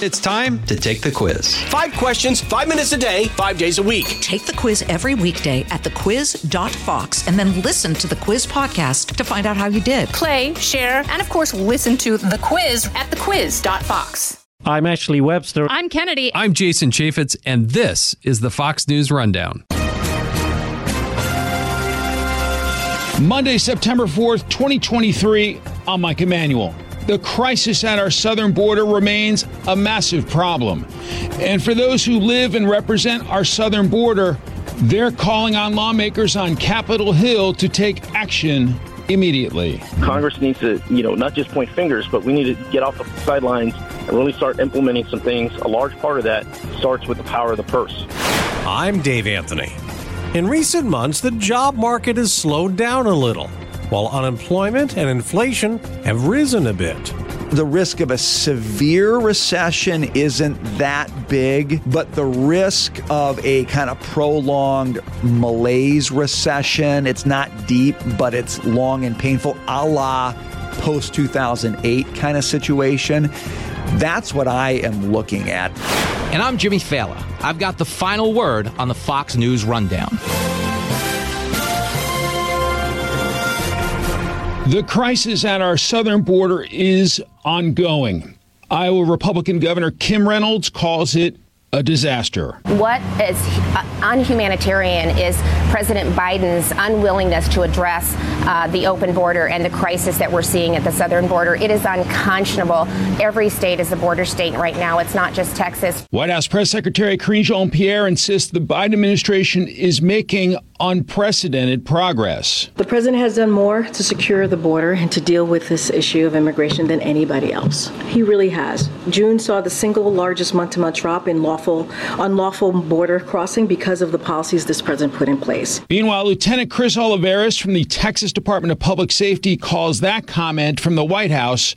It's time to take the quiz. Five questions, five minutes a day, five days a week. Take the quiz every weekday at thequiz.fox and then listen to the quiz podcast to find out how you did. Play, share, and of course, listen to the quiz at thequiz.fox. I'm Ashley Webster. I'm Kennedy. I'm Jason Chaffetz, and this is the Fox News Rundown. Monday, September 4th, 2023. I'm Mike Emanuel. The crisis at our southern border remains a massive problem. And for those who live and represent our southern border, they're calling on lawmakers on Capitol Hill to take action immediately. Congress needs to, you know, not just point fingers, but we need to get off the sidelines and really start implementing some things. A large part of that starts with the power of the purse. I'm Dave Anthony. In recent months, the job market has slowed down a little while unemployment and inflation have risen a bit. The risk of a severe recession isn't that big, but the risk of a kind of prolonged malaise recession, it's not deep, but it's long and painful, a la post 2008 kind of situation. That's what I am looking at. And I'm Jimmy Failla. I've got the final word on the Fox News Rundown. The crisis at our southern border is ongoing. Iowa Republican Governor Kim Reynolds calls it a disaster. What is unhumanitarian is President Biden's unwillingness to address uh, the open border and the crisis that we're seeing at the southern border. It is unconscionable. Every state is a border state right now. It's not just Texas. White House Press Secretary Karine Jean Pierre insists the Biden administration is making unprecedented progress. The president has done more to secure the border and to deal with this issue of immigration than anybody else. He really has. June saw the single largest month to month drop in lawful, unlawful border crossing because of the policies this president put in place. Meanwhile, Lieutenant Chris Olivarez from the Texas Department of Public Safety calls that comment from the White House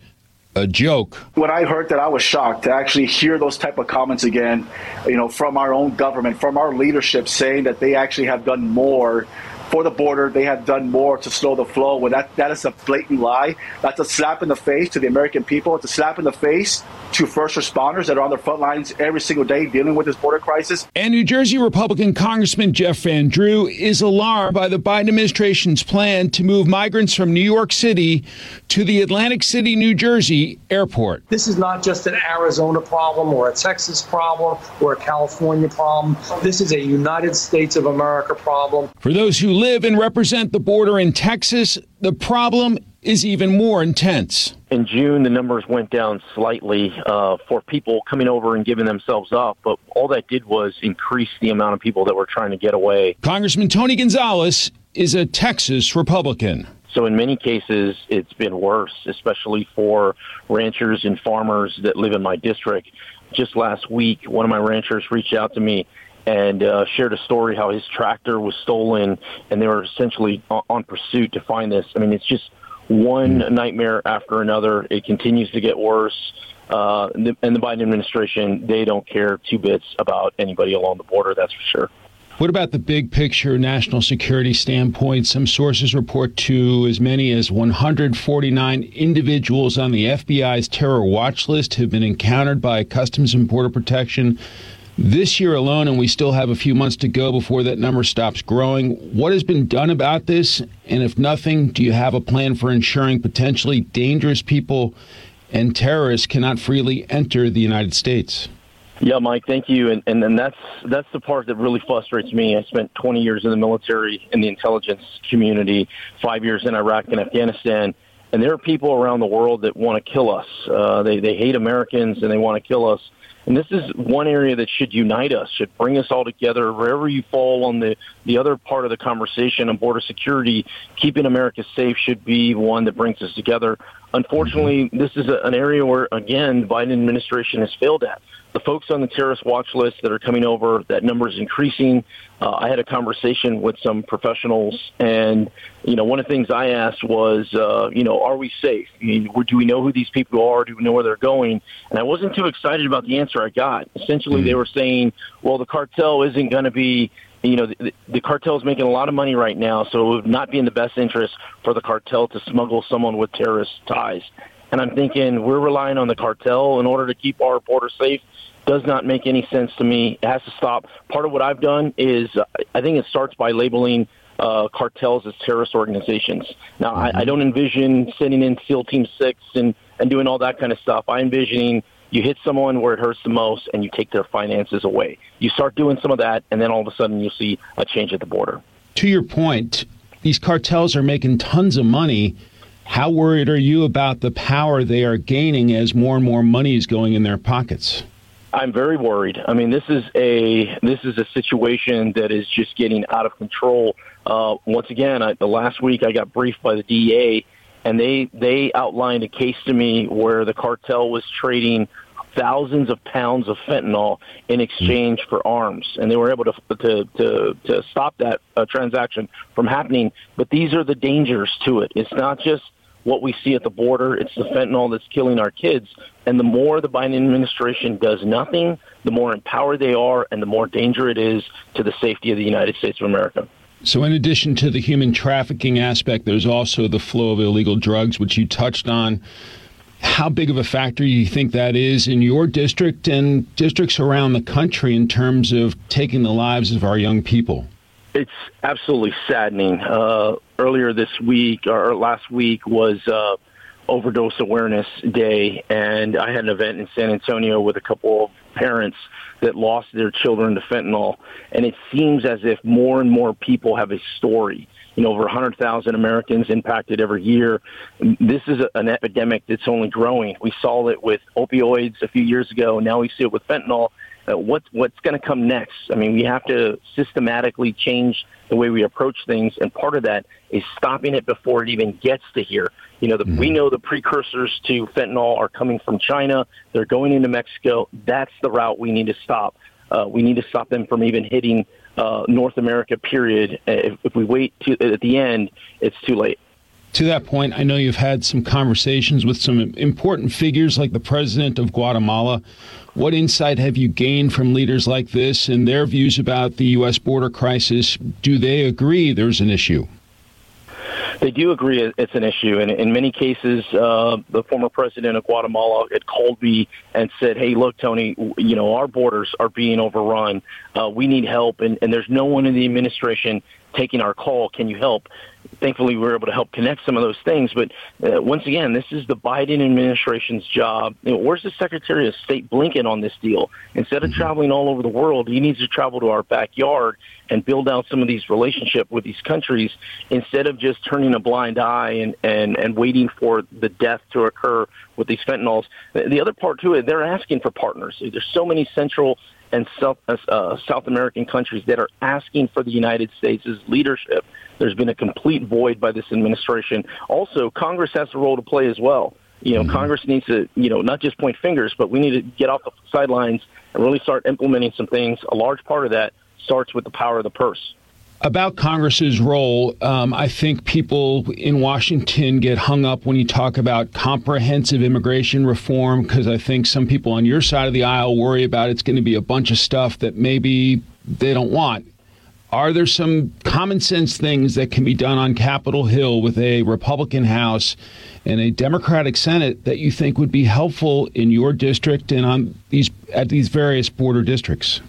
a joke. When I heard that, I was shocked to actually hear those type of comments again, you know, from our own government, from our leadership saying that they actually have done more for the border. They have done more to slow the flow. When that, that is a blatant lie. That's a slap in the face to the American people. It's a slap in the face to first responders that are on the front lines every single day dealing with this border crisis. And New Jersey Republican Congressman Jeff Van Drew is alarmed by the Biden administration's plan to move migrants from New York City to the Atlantic City, New Jersey airport. This is not just an Arizona problem or a Texas problem or a California problem. This is a United States of America problem. For those who live and represent the border in Texas, the problem is even more intense. In June, the numbers went down slightly uh, for people coming over and giving themselves up, but all that did was increase the amount of people that were trying to get away. Congressman Tony Gonzales is a Texas Republican. So in many cases, it's been worse, especially for ranchers and farmers that live in my district. Just last week, one of my ranchers reached out to me and uh, shared a story how his tractor was stolen, and they were essentially on, on pursuit to find this. I mean, it's just one nightmare after another. It continues to get worse. Uh, and, the, and the Biden administration, they don't care two bits about anybody along the border, that's for sure. What about the big picture national security standpoint? Some sources report to as many as 149 individuals on the FBI's terror watch list have been encountered by Customs and Border Protection this year alone, and we still have a few months to go before that number stops growing. What has been done about this? And if nothing, do you have a plan for ensuring potentially dangerous people and terrorists cannot freely enter the United States? Yeah, Mike, thank you. And, and and that's that's the part that really frustrates me. I spent 20 years in the military in the intelligence community, five years in Iraq and Afghanistan, and there are people around the world that want to kill us. Uh, they they hate Americans and they want to kill us. And this is one area that should unite us, should bring us all together. Wherever you fall on the, the other part of the conversation on border security, keeping America safe should be one that brings us together. Unfortunately, this is a, an area where, again, the Biden administration has failed at the folks on the terrorist watch list that are coming over, that number is increasing. Uh, I had a conversation with some professionals, and you know, one of the things I asked was, uh, you know, are we safe? I mean, do we know who these people are? Do we know where they're going? And I wasn't too excited about the answer I got. Essentially, mm-hmm. they were saying, well, the cartel isn't going to be you know, the, the cartel is making a lot of money right now, so it would not be in the best interest for the cartel to smuggle someone with terrorist ties. And I'm thinking we're relying on the cartel in order to keep our border safe. Does not make any sense to me. It has to stop. Part of what I've done is I think it starts by labeling uh, cartels as terrorist organizations. Now, I, I don't envision sending in SEAL Team Six and and doing all that kind of stuff. I envisioning you hit someone where it hurts the most and you take their finances away. You start doing some of that, and then all of a sudden you'll see a change at the border. To your point, these cartels are making tons of money. How worried are you about the power they are gaining as more and more money is going in their pockets? I'm very worried. I mean, this is a this is a situation that is just getting out of control. Uh, once again, I, the last week I got briefed by the DEA, and they they outlined a case to me where the cartel was trading thousands of pounds of fentanyl in exchange for arms, and they were able to to to, to stop that uh, transaction from happening. But these are the dangers to it. It's not just what we see at the border; it's the fentanyl that's killing our kids. And the more the Biden administration does nothing, the more empowered they are, and the more danger it is to the safety of the United States of America. So, in addition to the human trafficking aspect, there's also the flow of illegal drugs, which you touched on. How big of a factor do you think that is in your district and districts around the country in terms of taking the lives of our young people? It's absolutely saddening. Uh, earlier this week, or last week, was uh, Overdose Awareness Day, and I had an event in San Antonio with a couple of parents that lost their children to fentanyl. And it seems as if more and more people have a story you know, over 100,000 Americans impacted every year. This is a, an epidemic that's only growing. We saw it with opioids a few years ago. Now we see it with fentanyl. Uh, what, what's going to come next? I mean, we have to systematically change the way we approach things, and part of that is stopping it before it even gets to here. You know, the, mm-hmm. we know the precursors to fentanyl are coming from China. They're going into Mexico. That's the route we need to stop. Uh, we need to stop them from even hitting uh, North America. Period. If, if we wait to, at the end, it's too late. To that point, I know you've had some conversations with some important figures like the president of Guatemala. What insight have you gained from leaders like this and their views about the U.S. border crisis? Do they agree there's an issue? They do agree it's an issue, and in many cases, uh, the former president of Guatemala had called me and said, "Hey, look, Tony, you know our borders are being overrun. Uh, we need help, and, and there's no one in the administration taking our call. Can you help?" Thankfully we were able to help connect some of those things. But uh, once again, this is the Biden administration's job. You know, where's the Secretary of State Blinken on this deal? Instead of mm-hmm. traveling all over the world, he needs to travel to our backyard and build out some of these relationships with these countries instead of just turning a blind eye and, and, and waiting for the death to occur with these fentanyls. The other part to it, they're asking for partners. There's so many Central and South, uh, South American countries that are asking for the United States' leadership. There's been a complete void by this administration. Also, Congress has a role to play as well. You know, mm-hmm. Congress needs to, you know, not just point fingers, but we need to get off the sidelines and really start implementing some things. A large part of that starts with the power of the purse. About Congress's role, um, I think people in Washington get hung up when you talk about comprehensive immigration reform because I think some people on your side of the aisle worry about it's going to be a bunch of stuff that maybe they don't want. Are there some common sense things that can be done on Capitol Hill with a Republican House and a Democratic Senate that you think would be helpful in your district and on these at these various border districts?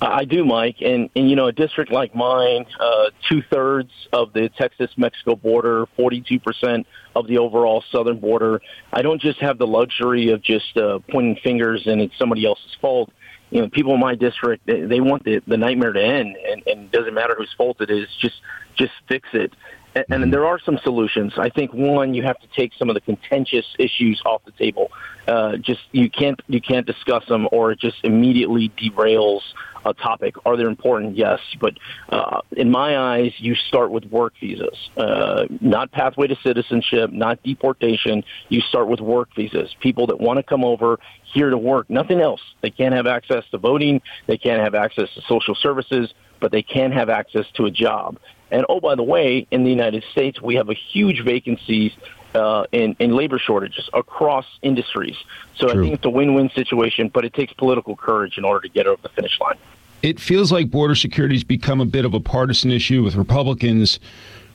I do, Mike, and and you know, a district like mine, uh, two thirds of the Texas-Mexico border, forty-two percent of the overall southern border. I don't just have the luxury of just uh, pointing fingers and it's somebody else's fault. You know, people in my district they, they want the the nightmare to end, and and it doesn't matter whose fault it is. Just just fix it. And, and there are some solutions. I think one, you have to take some of the contentious issues off the table. Uh, just you can't you can't discuss them, or it just immediately derails a topic. Are they important? Yes, but uh, in my eyes, you start with work visas, uh, not pathway to citizenship, not deportation. You start with work visas. People that want to come over here to work, nothing else. They can't have access to voting. They can't have access to social services, but they can have access to a job. And oh, by the way, in the United States, we have a huge vacancies uh, in, in labor shortages across industries. So True. I think it's a win-win situation, but it takes political courage in order to get over the finish line. It feels like border security has become a bit of a partisan issue with Republicans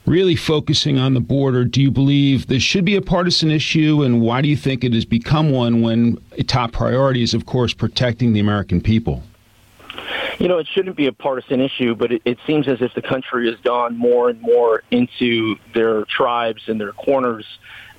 really focusing on the border. Do you believe this should be a partisan issue, and why do you think it has become one when a top priority is, of course, protecting the American people? You know, it shouldn't be a partisan issue, but it, it seems as if the country has gone more and more into their tribes and their corners.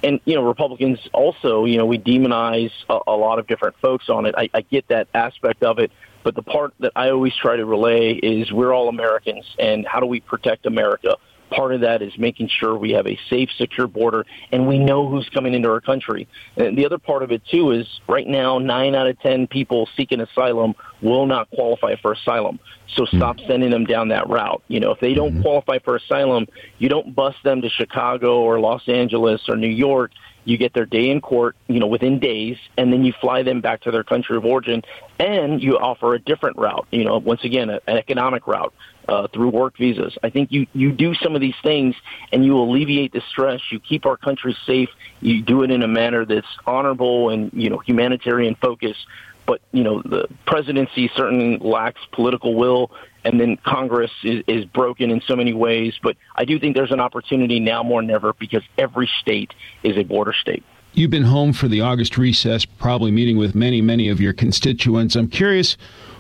And, you know, Republicans also, you know, we demonize a, a lot of different folks on it. I, I get that aspect of it. But the part that I always try to relay is we're all Americans, and how do we protect America? Part of that is making sure we have a safe, secure border and we know who's coming into our country. And the other part of it, too, is right now, nine out of 10 people seeking asylum will not qualify for asylum. So hmm. stop sending them down that route. You know, if they don't hmm. qualify for asylum, you don't bus them to Chicago or Los Angeles or New York you get their day in court, you know, within days, and then you fly them back to their country of origin, and you offer a different route. You know, once again, an economic route uh, through work visas. I think you you do some of these things, and you alleviate the stress. You keep our country safe. You do it in a manner that's honorable and you know humanitarian focus. But you know, the presidency certainly lacks political will and then Congress is, is broken in so many ways. But I do think there's an opportunity now more than ever because every state is a border state. You've been home for the August recess, probably meeting with many, many of your constituents. I'm curious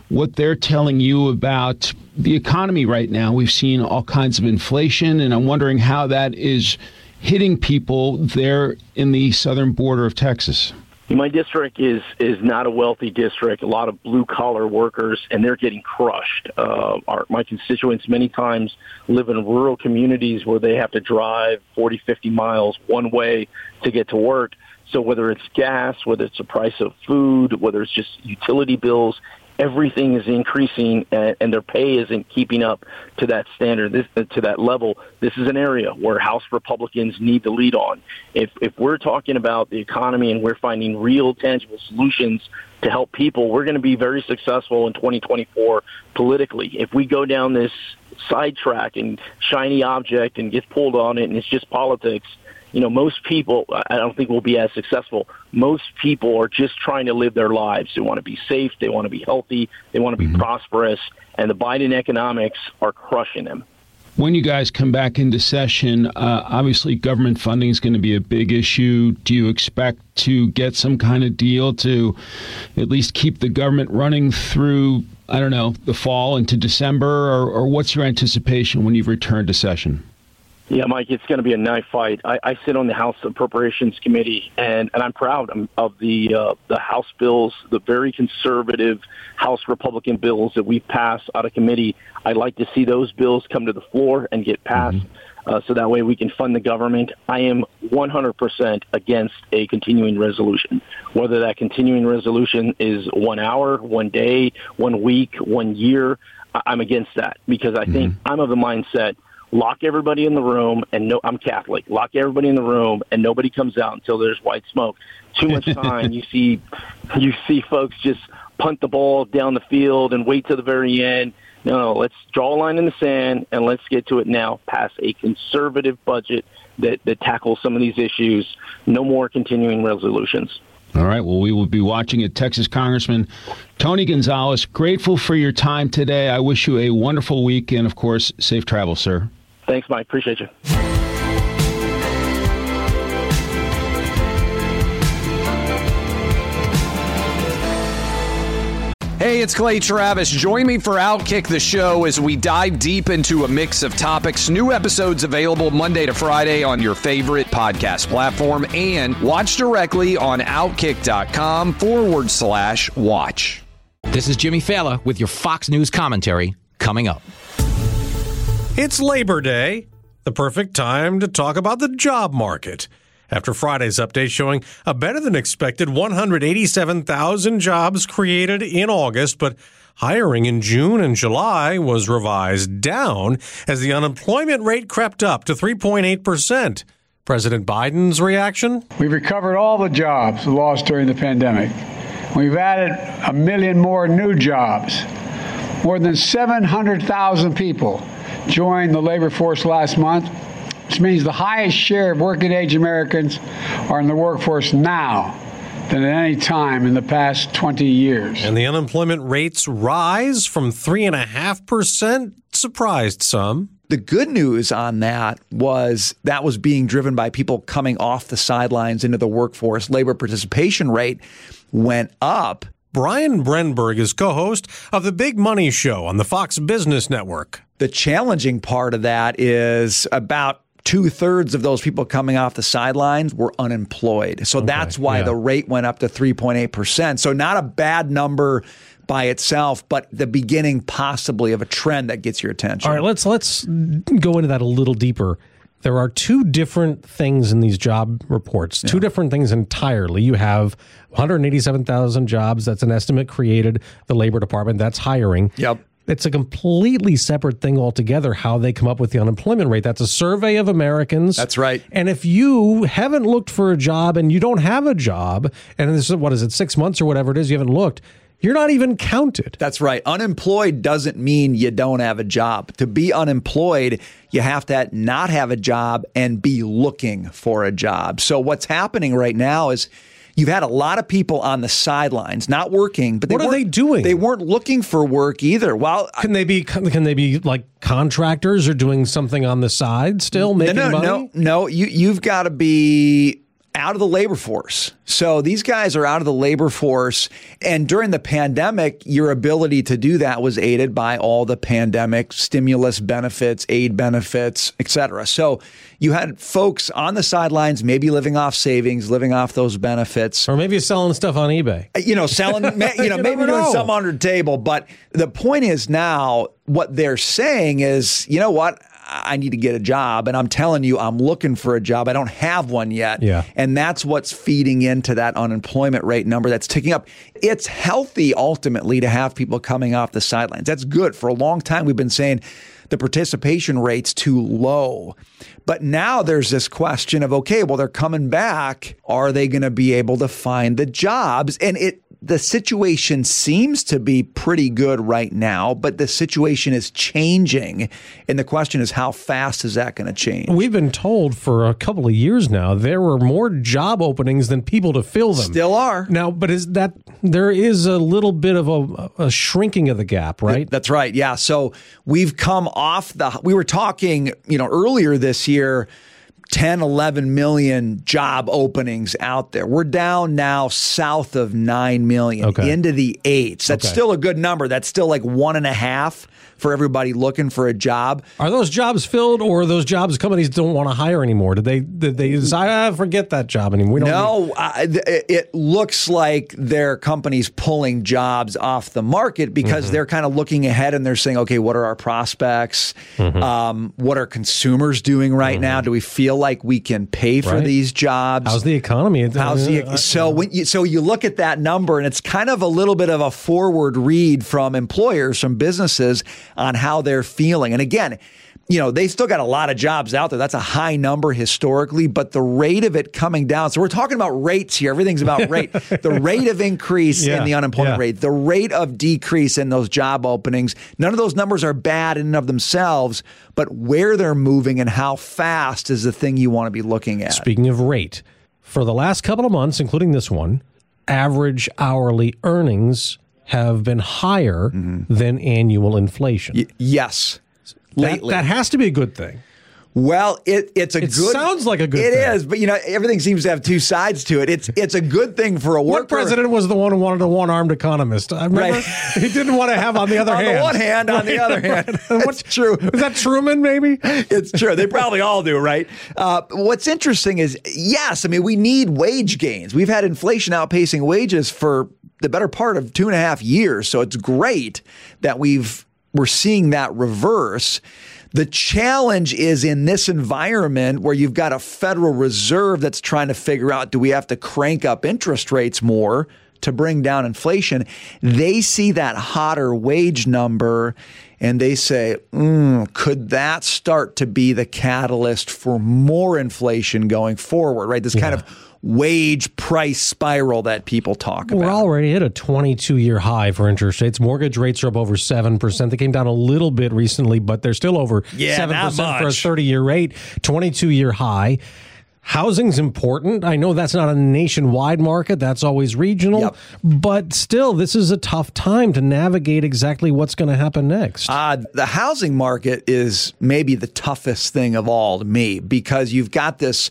what they're telling you about the economy right now. We've seen all kinds of inflation, and I'm wondering how that is hitting people there in the southern border of Texas. My district is is not a wealthy district. A lot of blue collar workers, and they're getting crushed. Uh, our, my constituents many times live in rural communities where they have to drive 40, 50 miles one way to get to work. So whether it's gas, whether it's the price of food, whether it's just utility bills, everything is increasing and, and their pay isn't keeping up to that standard, this, uh, to that level. This is an area where House Republicans need to lead on. If, if we're talking about the economy and we're finding real tangible solutions to help people, we're going to be very successful in 2024 politically. If we go down this sidetrack and shiny object and get pulled on it and it's just politics, you know, most people, I don't think will be as successful. Most people are just trying to live their lives. They want to be safe. They want to be healthy. They want to be mm-hmm. prosperous. And the Biden economics are crushing them. When you guys come back into session, uh, obviously government funding is going to be a big issue. Do you expect to get some kind of deal to at least keep the government running through, I don't know, the fall into December? Or, or what's your anticipation when you've returned to session? Yeah, Mike, it's going to be a knife fight. I, I sit on the House Appropriations Committee, and, and I'm proud of the uh, the House bills, the very conservative House Republican bills that we've passed out of committee. I'd like to see those bills come to the floor and get passed, mm-hmm. uh, so that way we can fund the government. I am 100% against a continuing resolution, whether that continuing resolution is one hour, one day, one week, one year. I'm against that because I think mm-hmm. I'm of the mindset lock everybody in the room and no I'm Catholic. Lock everybody in the room and nobody comes out until there's white smoke. Too much time you see you see folks just punt the ball down the field and wait to the very end. No, no, let's draw a line in the sand and let's get to it now. Pass a conservative budget that, that tackles some of these issues. No more continuing resolutions. All right. Well, we will be watching it. Texas Congressman Tony Gonzales, grateful for your time today. I wish you a wonderful week and, of course, safe travel, sir. Thanks, Mike. Appreciate you. Hey, it's Clay Travis. Join me for Outkick the Show as we dive deep into a mix of topics. New episodes available Monday to Friday on your favorite podcast platform and watch directly on outkick.com forward slash watch. This is Jimmy Failla with your Fox News commentary coming up. It's Labor Day, the perfect time to talk about the job market. After Friday's update showing a better than expected 187,000 jobs created in August, but hiring in June and July was revised down as the unemployment rate crept up to 3.8%. President Biden's reaction? We've recovered all the jobs lost during the pandemic. We've added a million more new jobs. More than 700,000 people joined the labor force last month, which means the highest share of working age Americans are in the workforce now than at any time in the past 20 years. And the unemployment rates rise from 3.5% surprised some. The good news on that was that was being driven by people coming off the sidelines into the workforce. Labor participation rate went up. Brian Brenberg is co host of The Big Money Show on the Fox Business Network. The challenging part of that is about two thirds of those people coming off the sidelines were unemployed. So okay, that's why yeah. the rate went up to 3.8%. So, not a bad number by itself, but the beginning possibly of a trend that gets your attention. All right, let's let's go into that a little deeper. There are two different things in these job reports, yeah. two different things entirely. You have 187,000 jobs, that's an estimate created, the Labor Department, that's hiring. Yep. It's a completely separate thing altogether how they come up with the unemployment rate. That's a survey of Americans. That's right. And if you haven't looked for a job and you don't have a job, and this is what is it, six months or whatever it is, you haven't looked, you're not even counted. That's right. Unemployed doesn't mean you don't have a job. To be unemployed, you have to not have a job and be looking for a job. So what's happening right now is you've had a lot of people on the sidelines, not working, but what are they doing? They weren't looking for work either. Well, can they be? Can they be like contractors or doing something on the side still making no, no, money? No, no. You you've got to be out of the labor force. So these guys are out of the labor force. And during the pandemic, your ability to do that was aided by all the pandemic stimulus benefits, aid benefits, et cetera. So you had folks on the sidelines, maybe living off savings, living off those benefits. Or maybe selling stuff on eBay. Uh, you know, selling, you know, you maybe doing know. something under the table. But the point is now, what they're saying is, you know what? I need to get a job. And I'm telling you, I'm looking for a job. I don't have one yet. Yeah. And that's what's feeding into that unemployment rate number that's ticking up. It's healthy ultimately to have people coming off the sidelines. That's good. For a long time, we've been saying the participation rate's too low. But now there's this question of okay, well, they're coming back. Are they going to be able to find the jobs? And it the situation seems to be pretty good right now, but the situation is changing. And the question is, how fast is that going to change? We've been told for a couple of years now there were more job openings than people to fill them. Still are. Now, but is that there is a little bit of a, a shrinking of the gap, right? That's right. Yeah. So we've come off the, we were talking, you know, earlier this year 10, 11 million job openings out there. We're down now south of 9 million okay. into the eights. That's okay. still a good number. That's still like one and a half for everybody looking for a job. Are those jobs filled, or are those jobs companies don't want to hire anymore? Did they did they decide ah, forget that job anymore? no, uh, it looks like their companies pulling jobs off the market because mm-hmm. they're kind of looking ahead and they're saying, okay, what are our prospects? Mm-hmm. Um, what are consumers doing right mm-hmm. now? Do we feel like we can pay for right. these jobs? How's the economy? How's the uh, so when you, so you look at that number and it's kind of a little bit of a forward read from employers, from businesses on how they're feeling. And again, you know, they still got a lot of jobs out there. That's a high number historically, but the rate of it coming down. So we're talking about rates here. Everything's about rate. the rate of increase yeah, in the unemployment yeah. rate, the rate of decrease in those job openings. None of those numbers are bad in and of themselves, but where they're moving and how fast is the thing you want to be looking at. Speaking of rate, for the last couple of months, including this one, average hourly earnings have been higher mm-hmm. than annual inflation. Y- yes. That, that, has to be a good thing. Well, it, it's a good it good. sounds like a good. It thing. is, but you know, everything seems to have two sides to it. It's it's a good thing for a worker. What president was the one who wanted a one-armed economist? I remember right. he didn't want to have on the other on hand. On the one hand, on the other hand, what's true? Is that Truman? Maybe it's true. They probably all do, right? Uh, what's interesting is, yes, I mean, we need wage gains. We've had inflation outpacing wages for the better part of two and a half years, so it's great that we've we're seeing that reverse. The challenge is in this environment where you've got a Federal Reserve that's trying to figure out do we have to crank up interest rates more to bring down inflation? They see that hotter wage number and they say, mm, could that start to be the catalyst for more inflation going forward, right? This yeah. kind of wage price spiral that people talk about. We're already at a 22 year high for interest rates. Mortgage rates are up over 7%. They came down a little bit recently, but they're still over yeah, 7% for a 30 year rate, 22 year high. housing's important. I know that's not a nationwide market, that's always regional, Yep. but still, this is a tough time to navigate exactly what's going to happen next. Uh, the housing market is maybe the toughest thing of all to me because you've got this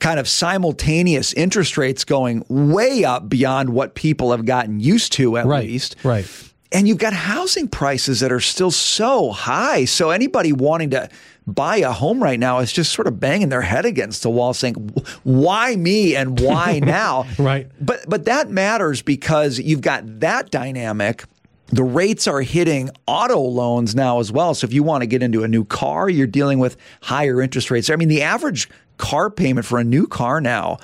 kind of simultaneous interest rates going way up beyond what people have gotten used to, at least. Right. And you've got housing prices that are still so high. So anybody wanting to buy a home right now is just sort of banging their head against the wall saying, why me and why now? right. But but that matters because you've got that dynamic. The rates are hitting auto loans now as well. So if you want to get into a new car, you're dealing with higher interest rates. I mean, the average car payment for a new car now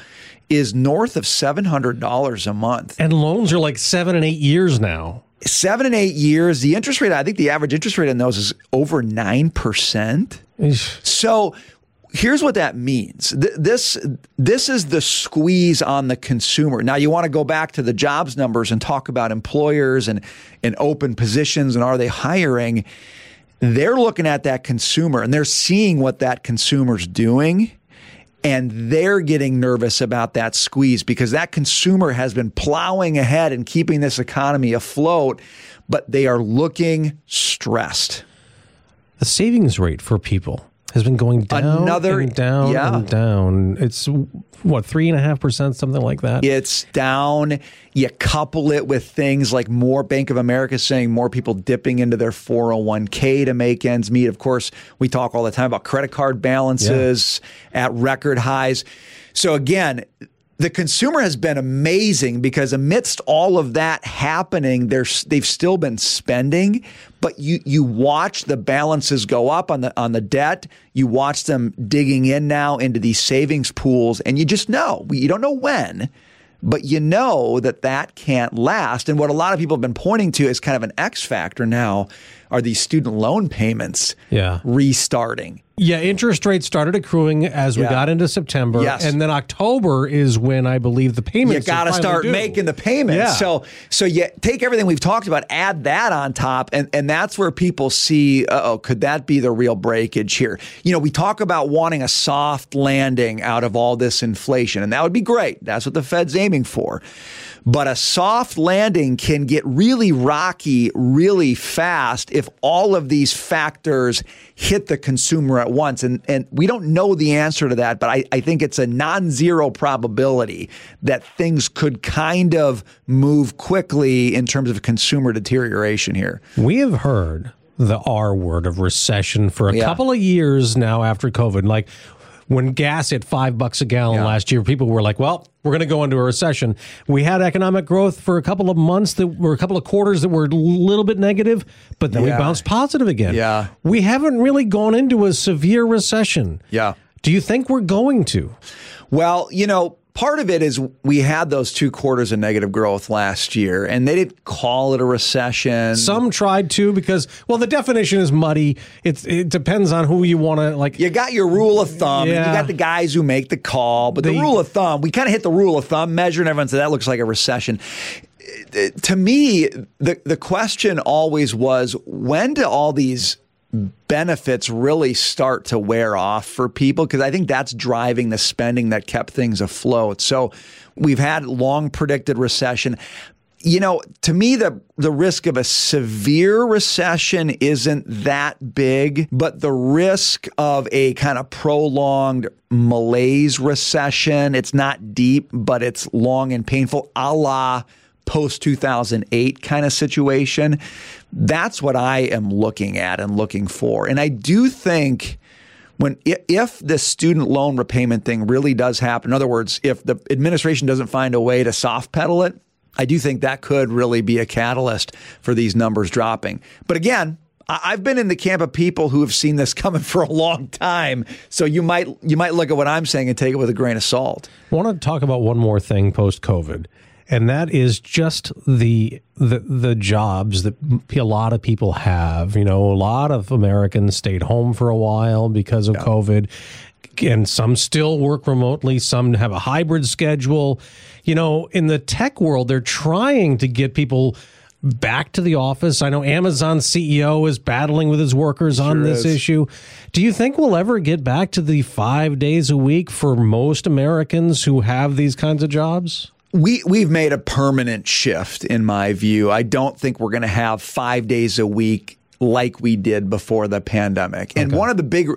is north of $700 a month. And loans are like seven and eight years now. Seven and eight years. The interest rate, I think the average interest rate on those is over 9%. So here's what that means. Th- This this is the squeeze on the consumer. Now you want to go back to the jobs numbers and talk about employers and and open positions and are they hiring? They're looking at that consumer and they're seeing what that consumer's doing and they're getting nervous about that squeeze because that consumer has been plowing ahead and keeping this economy afloat, but they are looking stressed. The savings rate for people has been going down Another- and down yeah. and down. It's what three and a half percent, something like that. It's down. You couple it with things like more Bank of America saying more people dipping into their 401k to make ends meet. Of course, we talk all the time about credit card balances at record highs. So again, the consumer has been amazing because amidst all of that happening, they've still been spending, but you you watch the balances go up on the on the debt. You watch them digging in now into these savings pools, and you just know you don't know when, but you know that that can't last. And what a lot of people have been pointing to as kind of an X factor now are these student loan payments Yeah. restarting. Yeah, interest rates started accruing as we Yeah. got into September. Yes. And then October is when I believe the payments You got to start due. making the payments. Yeah. So so you take everything we've talked about, add that on top, and and that's where people see, oh, could that be the real breakage here? You know, we talk about wanting a soft landing out of all this inflation, and that would be great. That's what the Fed's aiming for. But a soft landing can get really rocky really fast if all of these factors hit the consumer at once. And, and we don't know the answer to that, but I, I think it's a non zero probability that things could kind of move quickly in terms of consumer deterioration here. We have heard the R word of recession for a Yeah. couple of years now after COVID. Like when gas hit five bucks a gallon last year, people were like, well, we're going to go into a recession. We had economic growth for a couple of months that were a couple of quarters that were a little bit negative, but then we bounced positive again. Yeah. We haven't really gone into a severe recession. Yeah. Do you think we're going to? Well, you know, part of it is we had those two quarters of negative growth last year, and they didn't call it a recession. Some tried to because, well, the definition is muddy. It's it depends on who you want to like. You got your rule of thumb, Yeah. you got the guys who make the call. But the, The- rule of thumb, we kind of hit the rule of thumb measure, and everyone said that looks like a recession. To me, the the question always was, when do all these benefits really start to wear off for people? Because I think that's driving the spending that kept things afloat. So we've had long predicted recession. You know, to me, the the risk of a severe recession isn't that big, but the risk of a kind of prolonged malaise recession, it's not deep, but it's long and painful, a la post 2008 kind of situation. That's what I am looking at and looking for. And I do think when if the student loan repayment thing really does happen, in other words, if the administration doesn't find a way to soft pedal it, I do think that could really be a catalyst for these numbers dropping. But again, I've been in the camp of people who have seen this coming for a long time. So you might you might look at what I'm saying and take it with a grain of salt. I want to talk about one more thing post COVID, and that is just the the the jobs that a lot of people have. You know, a lot of Americans stayed home for a while because of COVID, and some still work remotely. Some have a hybrid schedule. You know, in the tech world, they're trying to get people back to the office? I know Amazon CEO is battling with his workers on this is. issue. Do you think we'll ever get back to the five days a week for most Americans who have these kinds of jobs? We we've made a permanent shift in my view. I don't think we're going to have 5 days a week like we did before the pandemic. And one of the big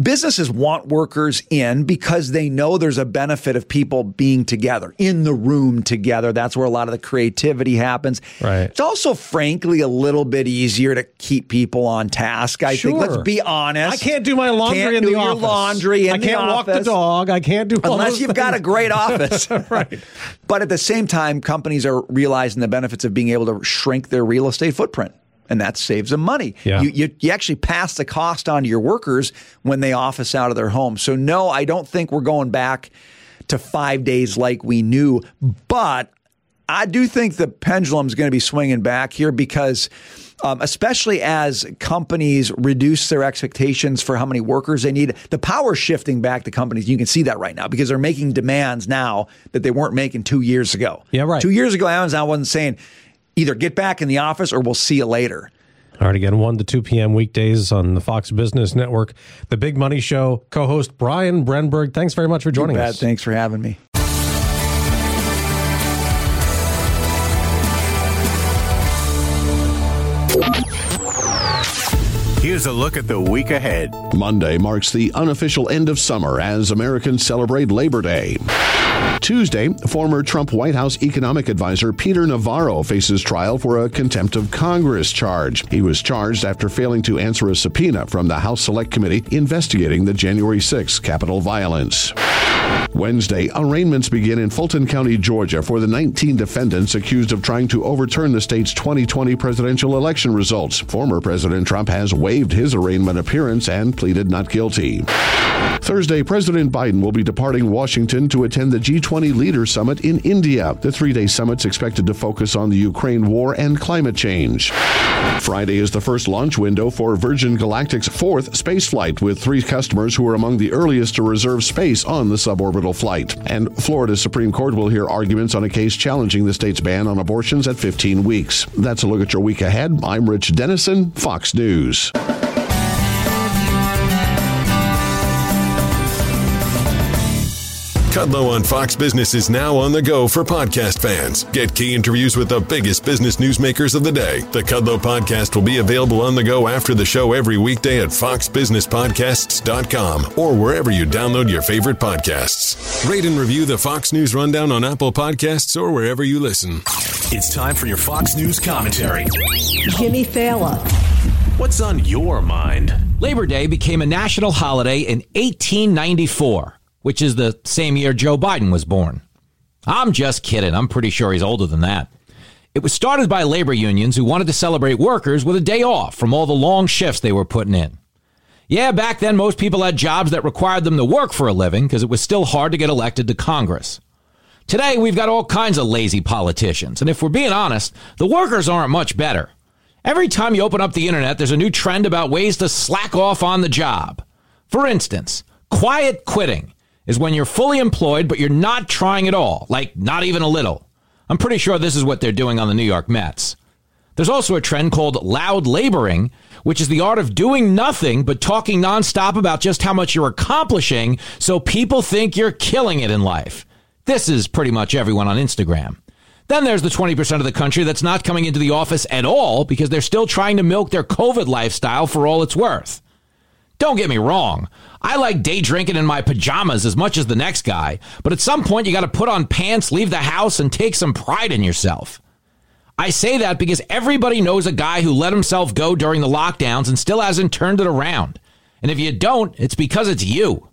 businesses want workers in because they know there's a benefit of people being together in the room together. That's where a lot of the creativity happens. Right. It's also frankly a little bit easier to keep people on task. I think let's be honest. I can't do my laundry Can't in do the your office. laundry in I can't walk the dog. I can't do unless you've got a great office. right. But at the same time, companies are realizing the benefits of being able to shrink their real estate footprint. And that saves them money. Yeah. You, you, you actually pass the cost on to your workers when they office out of their home. So, no, I don't think we're going back to five days like we knew. But I do think the pendulum is going to be swinging back here because, um, especially as companies reduce their expectations for how many workers they need, the power shifting back to companies. You can see that right now because they're making demands now that they weren't making two years ago. Yeah, right. Two years ago, Amazon wasn't saying either get back in the office or we'll see you later. All right, again, 1 to 2 p.m. weekdays on the Fox Business Network. The Big Money Show, co host Brian Brenberg. Thanks very much for joining You bet. us. Thanks for having me. A look at the week ahead. Monday marks the unofficial end of summer as Americans celebrate Labor Day. Tuesday, former Trump White House economic advisor Peter Navarro faces trial for a contempt of Congress charge. He was charged after failing to answer a subpoena from the House Select Committee investigating the January 6 Capitol violence. Wednesday, arraignments begin in Fulton County, Georgia for the 19 defendants accused of trying to overturn the state's 2020 presidential election results. Former President Trump has waived his arraignment appearance and pleaded not guilty. Thursday, President Biden will be departing Washington to attend the G20 Leaders Summit in India. The three day summit's expected to focus on the Ukraine war and climate change. Friday is the first launch window for Virgin Galactic's fourth space flight, with three customers who are among the earliest to reserve space on the suborbital flight. And Florida's Supreme Court will hear arguments on a case challenging the state's ban on abortions at 15 weeks. That's a look at your week ahead. I'm Rich Denison, Fox News. Kudlow on Fox Business is now on the go for podcast fans. Get key interviews with the biggest business newsmakers of the day. The Kudlow podcast will be available on the go after the show every weekday at foxbusinesspodcasts.com or wherever you download your favorite podcasts. Rate and review the Fox News Rundown on Apple Podcasts or wherever you listen. It's time for your Fox News commentary. Jimmy Failla. What's on your mind? Labor Day became a national holiday in 1894, which is the same year Joe Biden was born. I'm just kidding. I'm pretty sure he's older than that. It was started by labor unions who wanted to celebrate workers with a day off from all the long shifts they were putting in. Yeah, back then most people had jobs that required them to work for a living because it was still hard to get elected to Congress. Today, we've got all kinds of lazy politicians, and if we're being honest, the workers aren't much better. Every time you open up the internet, there's a new trend about ways to slack off on the job. For instance, quiet quitting is when you're fully employed, but you're not trying at all, like not even a little. I'm pretty sure this is what they're doing on the New York Mets. There's also a trend called loud laboring, which is the art of doing nothing but talking nonstop about just how much you're accomplishing so people think you're killing it in life. This is pretty much everyone on Instagram. Then there's the 20% of the country that's not coming into the office at all because they're still trying to milk their COVID lifestyle for all it's worth. Don't get me wrong. I like day drinking in my pajamas as much as the next guy, but at some point you got to put on pants, leave the house, and take some pride in yourself. I say that because everybody knows a guy who let himself go during the lockdowns and still hasn't turned it around. And if you don't, it's because it's you.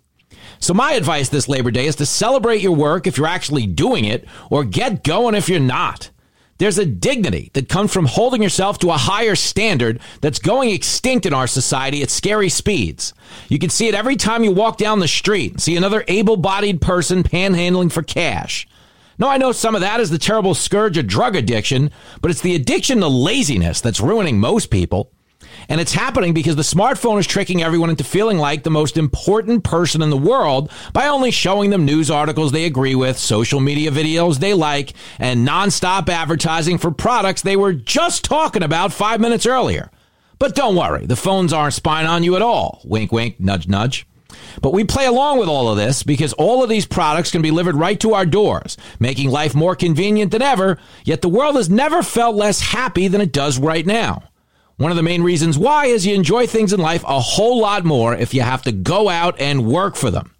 So my advice this Labor Day is to celebrate your work if you're actually doing it, or get going if you're not. There's a dignity that comes from holding yourself to a higher standard that's going extinct in our society at scary speeds. You can see it every time you walk down the street and see another able bodied person panhandling for cash. Now, I know some of that is the terrible scourge of drug addiction, but it's the addiction to laziness that's ruining most people. And it's happening because the smartphone is tricking everyone into feeling like the most important person in the world by only showing them news articles they agree with, social media videos they like, and nonstop advertising for products they were just talking about five minutes earlier. But don't worry, the phones aren't spying on you at all. Wink, wink, nudge, nudge. But we play along with all of this because all of these products can be delivered right to our doors, making life more convenient than ever, yet the world has never felt less happy than it does right now. One of the main reasons why is you enjoy things in life a whole lot more if you have to go out and work for them.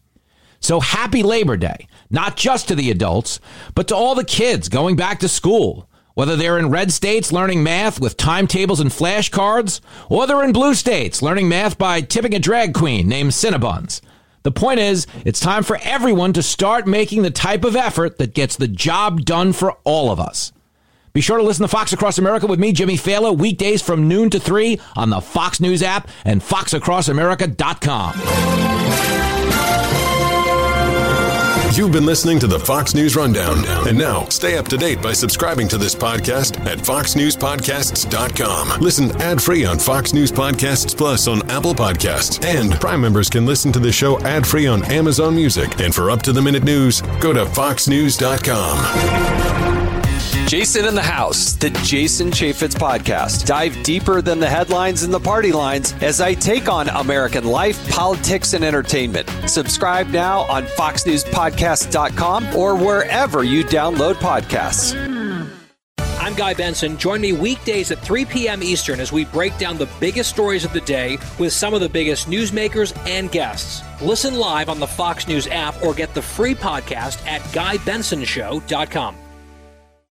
So happy Labor Day, not just to the adults, but to all the kids going back to school, whether they're in red states learning math with timetables and flashcards, or they're in blue states learning math by tipping a drag queen named Cinnabons. The point is, it's time for everyone to start making the type of effort that gets the job done for all of us. Be sure to listen to Fox Across America with me, Jimmy Failla, weekdays from noon to 3 on the Fox News app and foxacrossamerica.com. You've been listening to the Fox News Rundown. And now, stay up to date by subscribing to this podcast at foxnewspodcasts.com. Listen ad free on Fox News Podcasts Plus on Apple Podcasts. And Prime members can listen to the show ad free on Amazon Music. And for up to the minute news, go to foxnews.com. Jason in the House, the Jason Chaffetz podcast. Dive deeper than the headlines and the party lines as I take on American life, politics, and entertainment. Subscribe now on FoxNewsPodcast.com or wherever you download podcasts. I'm Guy Benson. Join me weekdays at 3 p.m. Eastern as we break down the biggest stories of the day with some of the biggest newsmakers and guests. Listen live on the Fox News app or get the free podcast at GuyBensonShow.com.